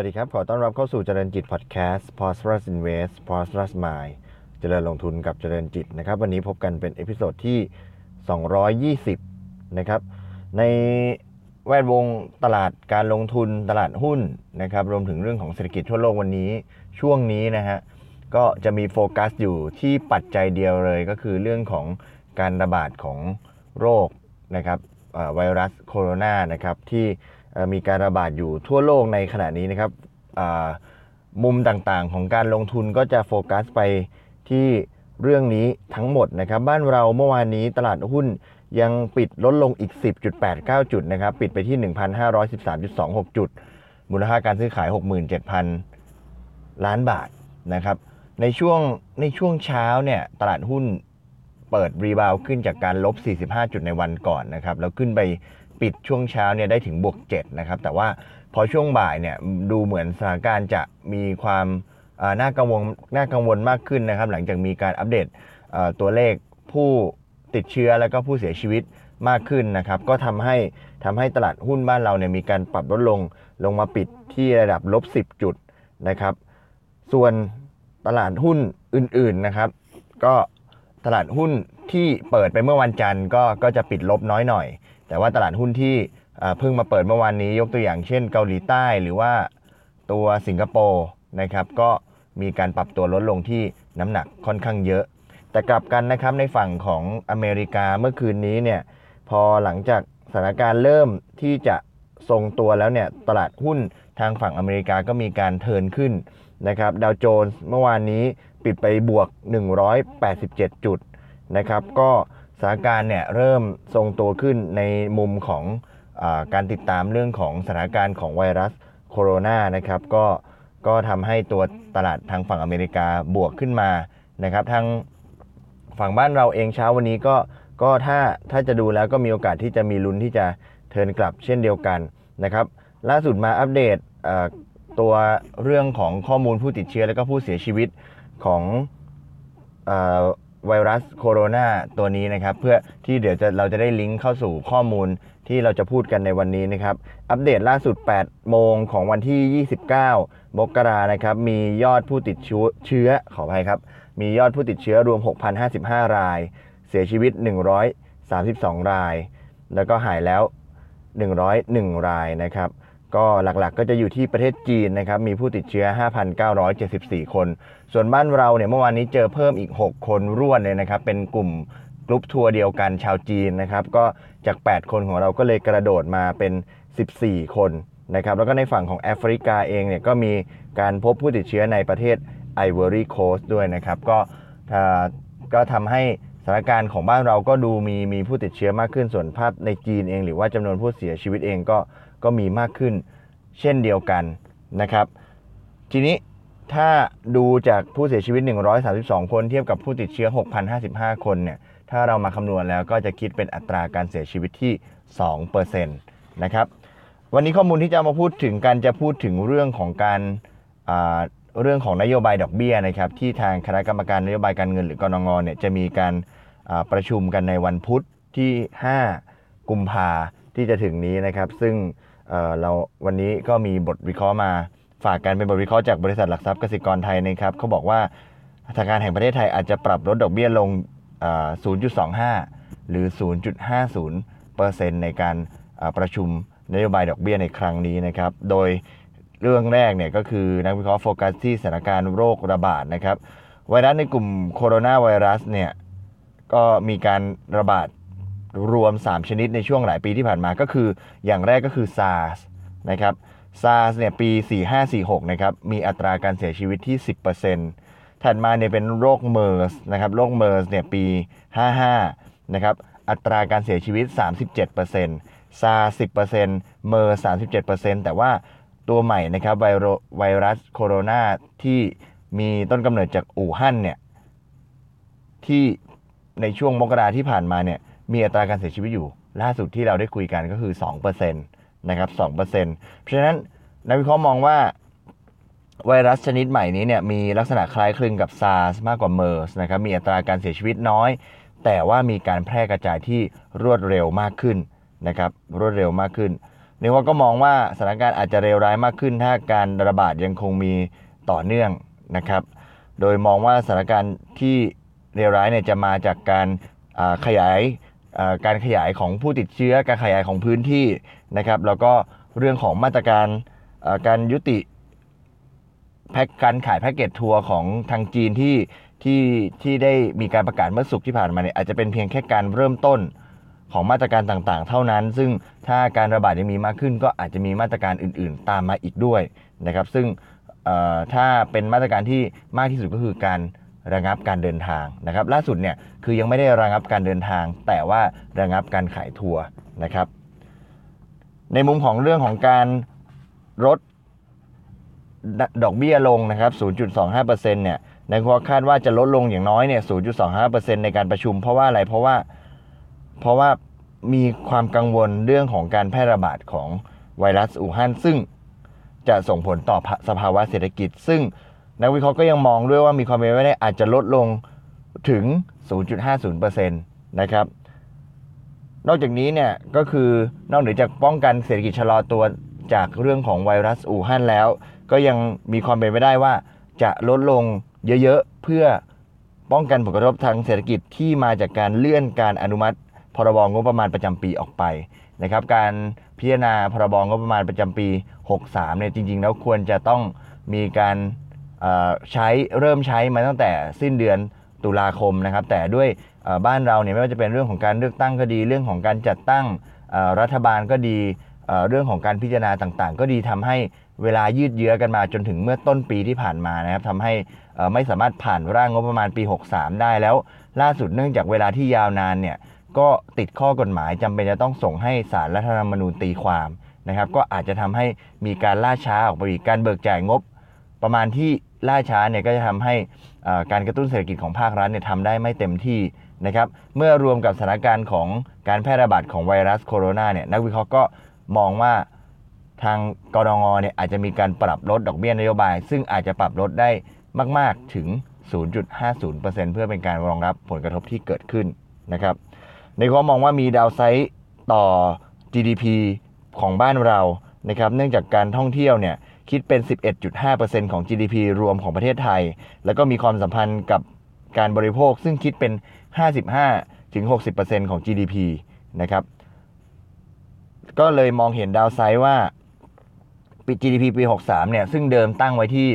สวัสดีครับ ขอต้อนรับเข้าสู่เจริญจิตพอดแคสต์ Prosperous Invest Prosperous Mind เจริญลงทุนกับเจริญจิตนะครับ วันนี้พบกันเป็น episode ที่ 220 นะครับ ในแวดวงตลาดการลงทุนตลาดหุ้นนะครับ รวมถึงเรื่องของเศรษฐกิจทั่วโลกวันนี้ช่วงนี้นะฮะ ก็จะมีโฟกัสอยู่ที่ปัจจัยเดียวเลยก็คือเรื่องของการระบาดของโรคนะครับไวรัสโคโรนานะครับที่ มีการระบาดอยู่ทั่วโลกในขณะนี้นะครับมุมต่างๆ ของการลงทุนก็จะโฟกัสไปที่เรื่องนี้ทั้งหมดนะครับบ้านเราเมื่อวานนี้ตลาดหุ้นยังปิดลดลงอีก 10.89 จุดนะครับปิดไปที่ 1,513.26 จุด มูลค่าการซื้อขาย 67,000 ล้านบาทนะครับในช่วงในช่วงเช้าเนี่ยตลาดหุ้นเปิดรีบาวขึ้นจากการลบ 45 จุดในวันก่อนนะครับแล้วขึ้นไป ปิดช่วงเช้าเนี่ยได้ถึงบวก7นะครับแต่ว่าพอช่วงบ่ายเนี่ยดูเหมือนสถานการณ์จะมีความน่ากังวลน่ากังวลมากขึ้นนะครับ หลังจากมีการอัปเดตตัวเลขผู้ติดเชื้อแล้วก็ผู้เสียชีวิตมากขึ้นนะครับ ก็ทำให้ทำให้ตลาดหุ้นบ้านเราเนี่ยมีการปรับลดลงลงมาปิดที่ระดับลบ 10 จุดนะครับ ส่วนตลาดหุ้นอื่นๆนะครับ ก็ตลาดหุ้นที่เปิดไปเมื่อวันจันทร์ก็ก็จะปิดลบน้อยหน่อย แต่ว่าตลาดหุ้นที่เพิ่งมาเปิดเมื่อวานนี้ยกตัวอย่างเช่นเกาหลีใต้หรือว่าตัวสิงคโปร์นะครับก็มีการปรับตัวลดลงที่น้ำหนักค่อนข้างเยอะ แต่กลับกันนะครับในฝั่งของอเมริกาเมื่อคืนนี้เนี่ยพอหลังจากสถานการณ์เริ่มที่จะทรงตัวแล้วเนี่ยตลาดหุ้นทางฝั่งอเมริกาก็มีการเทินขึ้นนะครับดาวโจนส์เมื่อวานนี้ปิดไปบวก 187 จุดนะครับก็ สถานการณ์เนี่ยเริ่มทรงตัวขึ้นในมุมของอการติดตามเรื่องของสถานการณ์ของไวรัสโคโรนานะครับก็ก็ทำให้ตัวตลาดทางฝั่งอเมริกาบวกขึ้นมานะครับทางฝั่งบ้านเราเองเช้าวันนี้ก็ก็ถ้าถ้าจะดูแล้วก็มีโอกาสที่จะมีลุ้นที่จะเทิร์นกลับเช่นเดียวกันนะครับ ล่าสุดมาอัปเดตตัวเรื่องของข้อมูลผู้ติดเชื้อและก็ผู้เสียชีวิตของ ไวรัสโคโรนาตัวนี้นะครับ เพื่อที่เดี๋ยวจะเราจะได้ลิงก์เข้าสู่ข้อมูลที่เราจะพูดกันในวันนี้นะครับ อัปเดตล่าสุด 8 โมงของวันที่ 29 มกรานะครับ มียอดผู้ติดเชื้อเชื้อขออภัยครับ มียอดผู้ติดเชื้อรวม 6,055 ราย เสียชีวิต 132 ราย แล้วก็หายแล้ว 101 รายนะครับ ก็หลักๆ ก็จะอยู่ที่ประเทศจีนนะครับ มีผู้ติดเชื้อ 5,974 คน ส่วนบ้านเราเนี่ยเมื่อวานนี้เจอเพิ่มอีก 6 คนรวดเลยนะครับ เป็นกลุ่มกรุ๊ปทัวร์เดียวกันชาวจีนนะครับ ก็จาก 8 คนของเราก็เลยกระโดดมาเป็น 14 คนนะครับ แล้วก็ในฝั่งของแอฟริกาเองเนี่ยก็มีการพบผู้ติดเชื้อในประเทศไอวอรี่โคสด้วยนะครับ ก็ก็ทำให้สถานการณ์ของบ้านเราก็ดูมีมีผู้ติดเชื้อมากขึ้นส่วนภาพในจีนเอง หรือว่าจำนวนผู้เสียชีวิตเองก็ ก็มีมากขึ้นเช่นเดียวกันนะครับ ทีนี้ถ้าดูจากผู้เสียชีวิต 132 คนเทียบกับผู้ติดเชื้อ 6,055 คนเนี่ยถ้าเรามาคำนวณแล้วก็จะคิดเป็นอัตราการเสียชีวิตที่ 2%นะครับวันนี้ข้อมูลที่จะมาพูดถึงกันจะพูดถึงเรื่องของการเรื่องของนโยบายดอกเบี้ยนะครับที่ทางคณะกรรมการนโยบายการเงินหรือกรงงเนี่ยจะมีการประชุมกันในวันพุธที่ 5 กุมภาที่จะถึงนี้นะครับ ซึ่ง เอ่อเราวันนี้ก็มีบทวิเคราะห์มาฝากกันเป็นบทวิเคราะห์จากบริษัทหลักทรัพย์กสิกรไทยนะครับเขาบอกว่าธนาคารแห่งประเทศไทยอาจจะปรับลดดอกเบี้ยลงอ่า0.25 หรือ 0.50%ในการประชุมนโยบายดอกเบี้ยในครั้งนี้นะครับ โดยเรื่องแรกเนี่ยก็คือนักวิเคราะห์โฟกัสที่สถานการณ์โรคระบาดนะครับ ไวรัสในกลุ่มโคโรนาไวรัสเนี่ยก็มีการระบาด รวม 3 ชนิดในช่วงหลายปีที่ผ่านมาก็คือ อย่างแรกก็คือ SARS นะครับ SARS เนี่ยปี 4546 นะครับ มีอัตราการเสียชีวิตที่ 10%ถัดมาเนี่ยเป็นโรคเมอร์สนะครับโรคเมอร์สเนี่ยปี 55 นะครับ อัตราการเสียชีวิต 37% SARS 10%เมอร์ส37%แต่ว่าตัวใหม่นะครับไวไวรัสโคโรนาที่มีต้นกำเนิดจากอู่ฮั่นเนี่ยที่ในช่วงมกราที่ผ่านมาเนี่ย มีอัตราการเสียชีวิตอยู่ ล่าสุดที่เราได้คุยกันก็คือ2%นะครับ2%เพราะฉะนั้นนักวิเคราะห์มองว่าไวรัสชนิดใหม่นี้เนี่ยมีลักษณะคล้ายคลึงกับ SARS มากกว่า MERS นะครับมีอัตราการเสียชีวิตน้อย แต่ว่ามีการแพร่กระจายที่รวดเร็วมากขึ้นนะครับรวดเร็วมากขึ้นในว่าก็มองว่าสถานการณ์อาจจะเลวร้ายมากขึ้น ถ้าการระบาดยังคงมีต่อเนื่องนะครับ โดยมองว่าสถานการณ์ที่เลวร้ายเนี่ยจะมาจากการขยาย การขยายของผู้ติดเชื้อ การขยายของพื้นที่นะครับ แล้วก็เรื่องของมาตรการการยุติแพ็กการขายแพ็กเกจทัวร์ของทางจีนที่ที่ที่ได้มีการประกาศเมื่อสุกที่ผ่านมาเนี่ยอาจจะเป็นเพียงแค่การเริ่มต้นของมาตรการต่างๆ เท่านั้น ซึ่งถ้าการระบาดยังมีมากขึ้น ก็อาจจะมีมาตรการอื่น ๆ ตามมาอีกด้วยนะครับ ซึ่งถ้าเป็นมาตรการที่มากที่สุดก็คือการ ระงับการเดินทางนะครับ ล่าสุดเนี่ยคือยังไม่ได้ระงับการเดินทาง แต่ว่าระงับการขายทัวร์นะครับ ในมุมของเรื่องของการลดดอกเบี้ยลงนะครับ 0.25%เนี่ยในควคาดว่าจะลดลงอย่างน้อยเนี่ย 0.25%ในการประชุม เพราะว่าอะไร เพราะว่า เพราะว่ามีความกังวลเรื่องของการแพร่ระบาดของไวรัสอู่ฮั่นซึ่งจะส่งผลต่อสภาวะเศรษฐกิจ ซึ่ง นักวิเคราะห์ก็ยังมองด้วยว่ามีความเป็นไปได้อาจจะลดลงถึง 0.50%นะครับ นอกจากนี้เนี่ยก็คือนอกเหนือจากป้องกันเศรษฐกิจชะลอตัวจากเรื่องของไวรัสอู่ฮั่นแล้ว ก็ยังมีความเป็นไปได้ว่าจะลดลงเยอะๆ เพื่อป้องกันผลกระทบทางเศรษฐกิจที่มาจากการเลื่อนการอนุมัติพรบงบประมาณประจำปีออกไปนะครับการพิจารณาพรบงบประมาณประจำปี 63เนี่ยจริง ๆ แล้วควรจะต้องมีการ ใช้เริ่มใช้มาตั้งแต่สิ้นเดือนตุลาคมนะครับ แต่ด้วยบ้านเราเนี่ยไม่ว่าจะเป็นเรื่องของการเลือกตั้งก็ดี เรื่องของการจัดตั้งรัฐบาลก็ดีเรื่องของการพิจารณาต่างๆ ก็ดีทำให้เวลายืดเยื้อกันมาจนถึงเมื่อต้นปีที่ผ่านมานะครับทำให้ไม่สามารถผ่านร่างงบประมาณปี 63 ได้แล้ว ล่าสุดเนื่องจากเวลาที่ยาวนานเนี่ยก็ติดข้อกฎหมายจำเป็นจะต้องส่งให้สารรัฐธรรมนูญตีความนะครับ ก็อาจจะทำให้มีการล่าช้าออกไปอีกการเบิกจ่ายงบประมาณที่ ล่าช้าเนี่ยก็จะทำให้การกระตุ้นเศรษฐกิจของภาครัฐเนี่ยทำได้ไม่เต็มที่นะครับเมื่อรวมกับสถานการณ์ของการแพร่ระบาดของไวรัสโคโรนาเนี่ยนักวิเคราะห์ก็มองว่าทางกรงงเนี่ยอาจจะมีการปรับลดดอกเบี้ยนโยบาย ซึ่งอาจจะปรับลดได้มาก ๆ ถึง 0.50%เพื่อเป็นการรองรับผลกระทบที่เกิดขึ้นนะครับ ในข้อมองว่ามีดาวไซต์ต่อ GDP ของบ้านเรานะครับ เนื่องจากการท่องเที่ยวเนี่ย คิดเป็น 11.5%ของ GDP รวมของประเทศไทย แล้วก็มีความสัมพันธ์กับการบริโภค ซึ่งคิดเป็น 55-60%ของ GDP นะครับ ก็เลยมองเห็นดาวไซด์ว่า GDP ปี 63 เนี่ย ซึ่งเดิมตั้งไว้ที่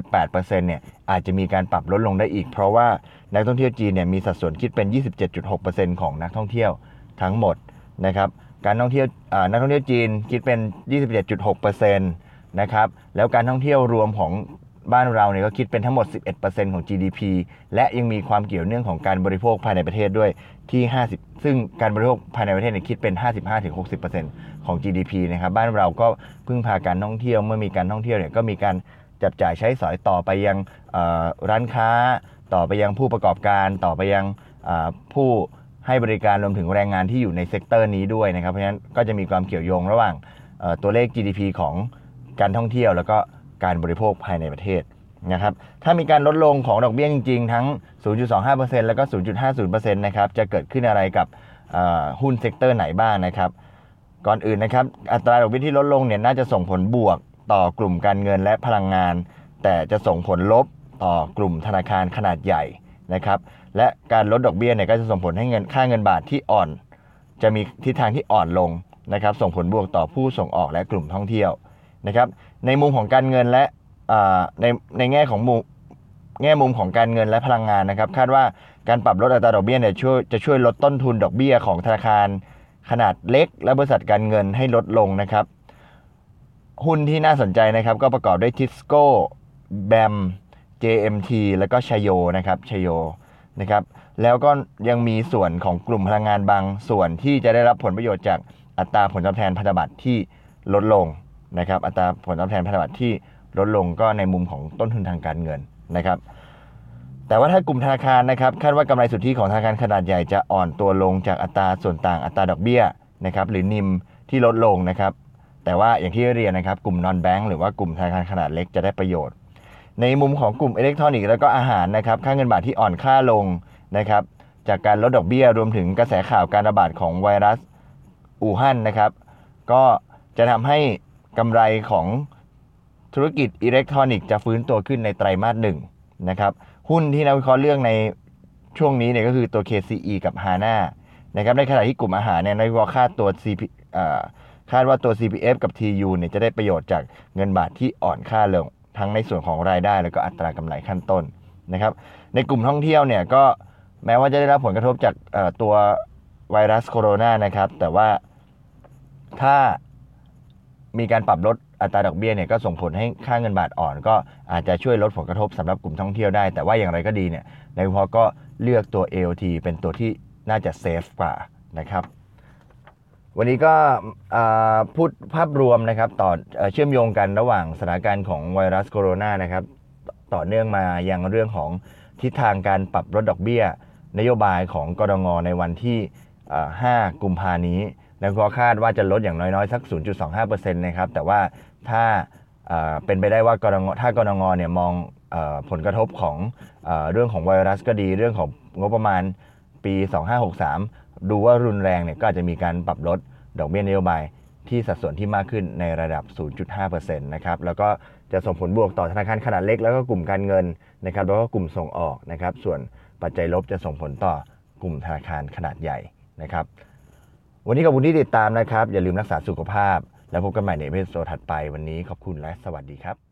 2.8%เนี่ย อาจจะมีการปรับลดลงได้อีก เพราะว่านักท่องเที่ยวจีนเนี่ยมีสัดส่วนคิดเป็น 27.6%ของนักท่องเที่ยวทั้งหมดนะครับ การท่องเที่ยวนักท่องเที่ยวจีนคิดเป็น 27.6%นะครับแล้วการท่องเที่ยวรวมของบ้านเราเนี่ยก็คิดเป็นทั้งหมด 11%ของ GDP และยังมีความเกี่ยวเนื่องของการบริโภคภายในประเทศด้วยที่ 50 ซึ่งการบริโภคภายในประเทศเนี่ยคิดเป็น 55-60%ของ GDP นะครับบ้านเราก็พึ่งพาการท่องเที่ยวเมื่อมีการท่องเที่ยวเนี่ยก็มีการจับจ่ายใช้สอยต่อไปยังร้านค้า ต่อไปยังผู้ประกอบการต่อไปยังผู้ให้บริการรวมถึงแรงงานที่อยู่ใน sector นี้ด้วยนะครับเพราะฉะนั้นก็จะมีความเกี่ยวโยงระหว่างตัวเลข GDP ของ การท่องเที่ยวแล้วก็การบริโภคภายในประเทศนะครับ ถ้ามีการลดลงของดอกเบี้ยจริง ๆ ทั้ง 0.25%แล้วก็ 0.50%นะครับ จะเกิดขึ้นอะไรกับหุ้น sector ไหนบ้างนะครับ ก่อนอื่นนะครับ อัตราดอกเบี้ยที่ลดลงเนี่ยน่าจะส่งผลบวกต่อกลุ่มการเงินและพลังงาน แต่จะส่งผลลบต่อกลุ่มธนาคารขนาดใหญ่นะครับ และการลดดอกเบี้ยเนี่ยก็จะส่งผลให้เงินค่าเงินบาทที่อ่อน จะมีทิศทางที่อ่อนลงนะครับ ส่งผลบวกต่อผู้ส่งออกและกลุ่มท่องเที่ยว นะครับในมุมของการเงินและในในแง่ของมุมแง่มุมของการเงินและพลังงานนะครับ คาดว่าการปรับลดอัตราดอกเบี้ยเนี่ยช่วยจะช่วยลดต้นทุนดอกเบี้ยของธนาคารขนาดเล็ก และบริษัทการเงินให้ลดลงนะครับ หุ้นที่น่าสนใจนะครับก็ประกอบด้วยทิสโก้แบม JMT แล้วก็ชโยนะครับชโยนะครับแล้วก็ยังมีส่วนของกลุ่มพลังงานบางส่วนที่จะได้รับผลประโยชน์จากอัตราผลตอบแทนพันธบัตรที่ลดลง นะครับอัตราผลตอบแทนพันธบัตรที่ลดลงก็ในมุมของต้นทุนทางการเงินนะครับแต่ว่าถ้ากลุ่มธนาคารนะครับคาดว่ากำไรสุทธิของธนาคารขนาดใหญ่จะอ่อนตัวลงจากอัตราส่วนต่างอัตราดอกเบี้ยนะครับหรือนิมที่ลดลงนะครับแต่ว่าอย่างที่เรียนนะครับกลุ่มนอนแบงก์หรือว่ากลุ่มธนาคารขนาดเล็กจะได้ประโยชน์ ในมุมของกลุ่มอิเล็กทรอนิกส์แล้วก็อาหารนะครับค่าเงินบาทที่อ่อนค่าลงนะครับจากการลดดอกเบี้ยรวมถึงกระแสข่าวการระบาดของไวรัสอู่ฮั่นนะครับก็จะทำให้ กำไรของธุรกิจอิเล็กทรอนิกส์จะฟื้นตัวขึ้นในไตรมาสหนึ่งนะครับหุ้นที่นักวิเคราะห์เลือกในช่วงนี้เนี่ยก็คือตัว KCE กับ HANA นะครับในขณะที่กลุ่มอาหารเนี่ยนักวิเคราะห์คาดตัว CP คาดว่าตัว CPF กับ TU เนี่ยจะได้ประโยชน์จากเงินบาทที่อ่อนค่าลง ทั้งในส่วนของรายได้ แล้วก็อัตรากำไรขั้นต้นนะครับในกลุ่มท่องเที่ยวเนี่ยก็แม้ว่าจะได้รับผลกระทบจากตัวไวรัสโคโรนานะครับแต่ว่าถ้า มีการปรับลดอัตราดอกเบี้ยเนี่ยก็ส่งผลให้ค่าเงินบาทอ่อน ก็อาจจะช่วยลดผลกระทบสำหรับกลุ่มท่องเที่ยวได้ แต่ว่าอย่างไรก็ดีเนี่ยในวิเคราะห์ก็เลือกตัว AOT เป็นตัวที่น่าจะเซฟกว่านะครับวันนี้ก็พูดภาพรวมนะครับต่อเอ่อเชื่อมโยงกันระหว่างสถานการณ์ของไวรัสโคโรนานะครับต่อเนื่องมายังเรื่องของทิศทางการปรับลดดอกเบี้ย นโยบายของกรงในวันที่ 5 กุมภานี้ นักวิเคราะห์คาดว่าจะลดอย่างน้อยๆ สัก 0.25%นะครับ แต่ว่าถ้าเป็นไปได้ว่ากรงถ้ากรงเนี่ยมองผลกระทบของเออเรื่องของไวรัสก็ดี เรื่องของงบประมาณปี 2563 ดูว่ารุนแรงเนี่ยก็อาจจะมีการปรับลดดอกเบี้ยนโยบายที่สัดส่วนที่มากขึ้นในระดับ 0.5%นะครับ แล้วก็จะส่งผลบวกต่อธนาคารขนาดเล็ก แล้วก็กลุ่มการเงินนะครับ แล้วก็กลุ่มส่งออกนะครับ ส่วนปัจจัยลบจะส่งผลต่อกลุ่มธนาคารขนาดใหญ่นะครับ วันนี้ขอบคุณที่ติดตามนะครับ อย่าลืมรักษาสุขภาพ แล้วพบกันใหม่ใน episode ถัดไปวันนี้ขอบคุณและสวัสดีครับ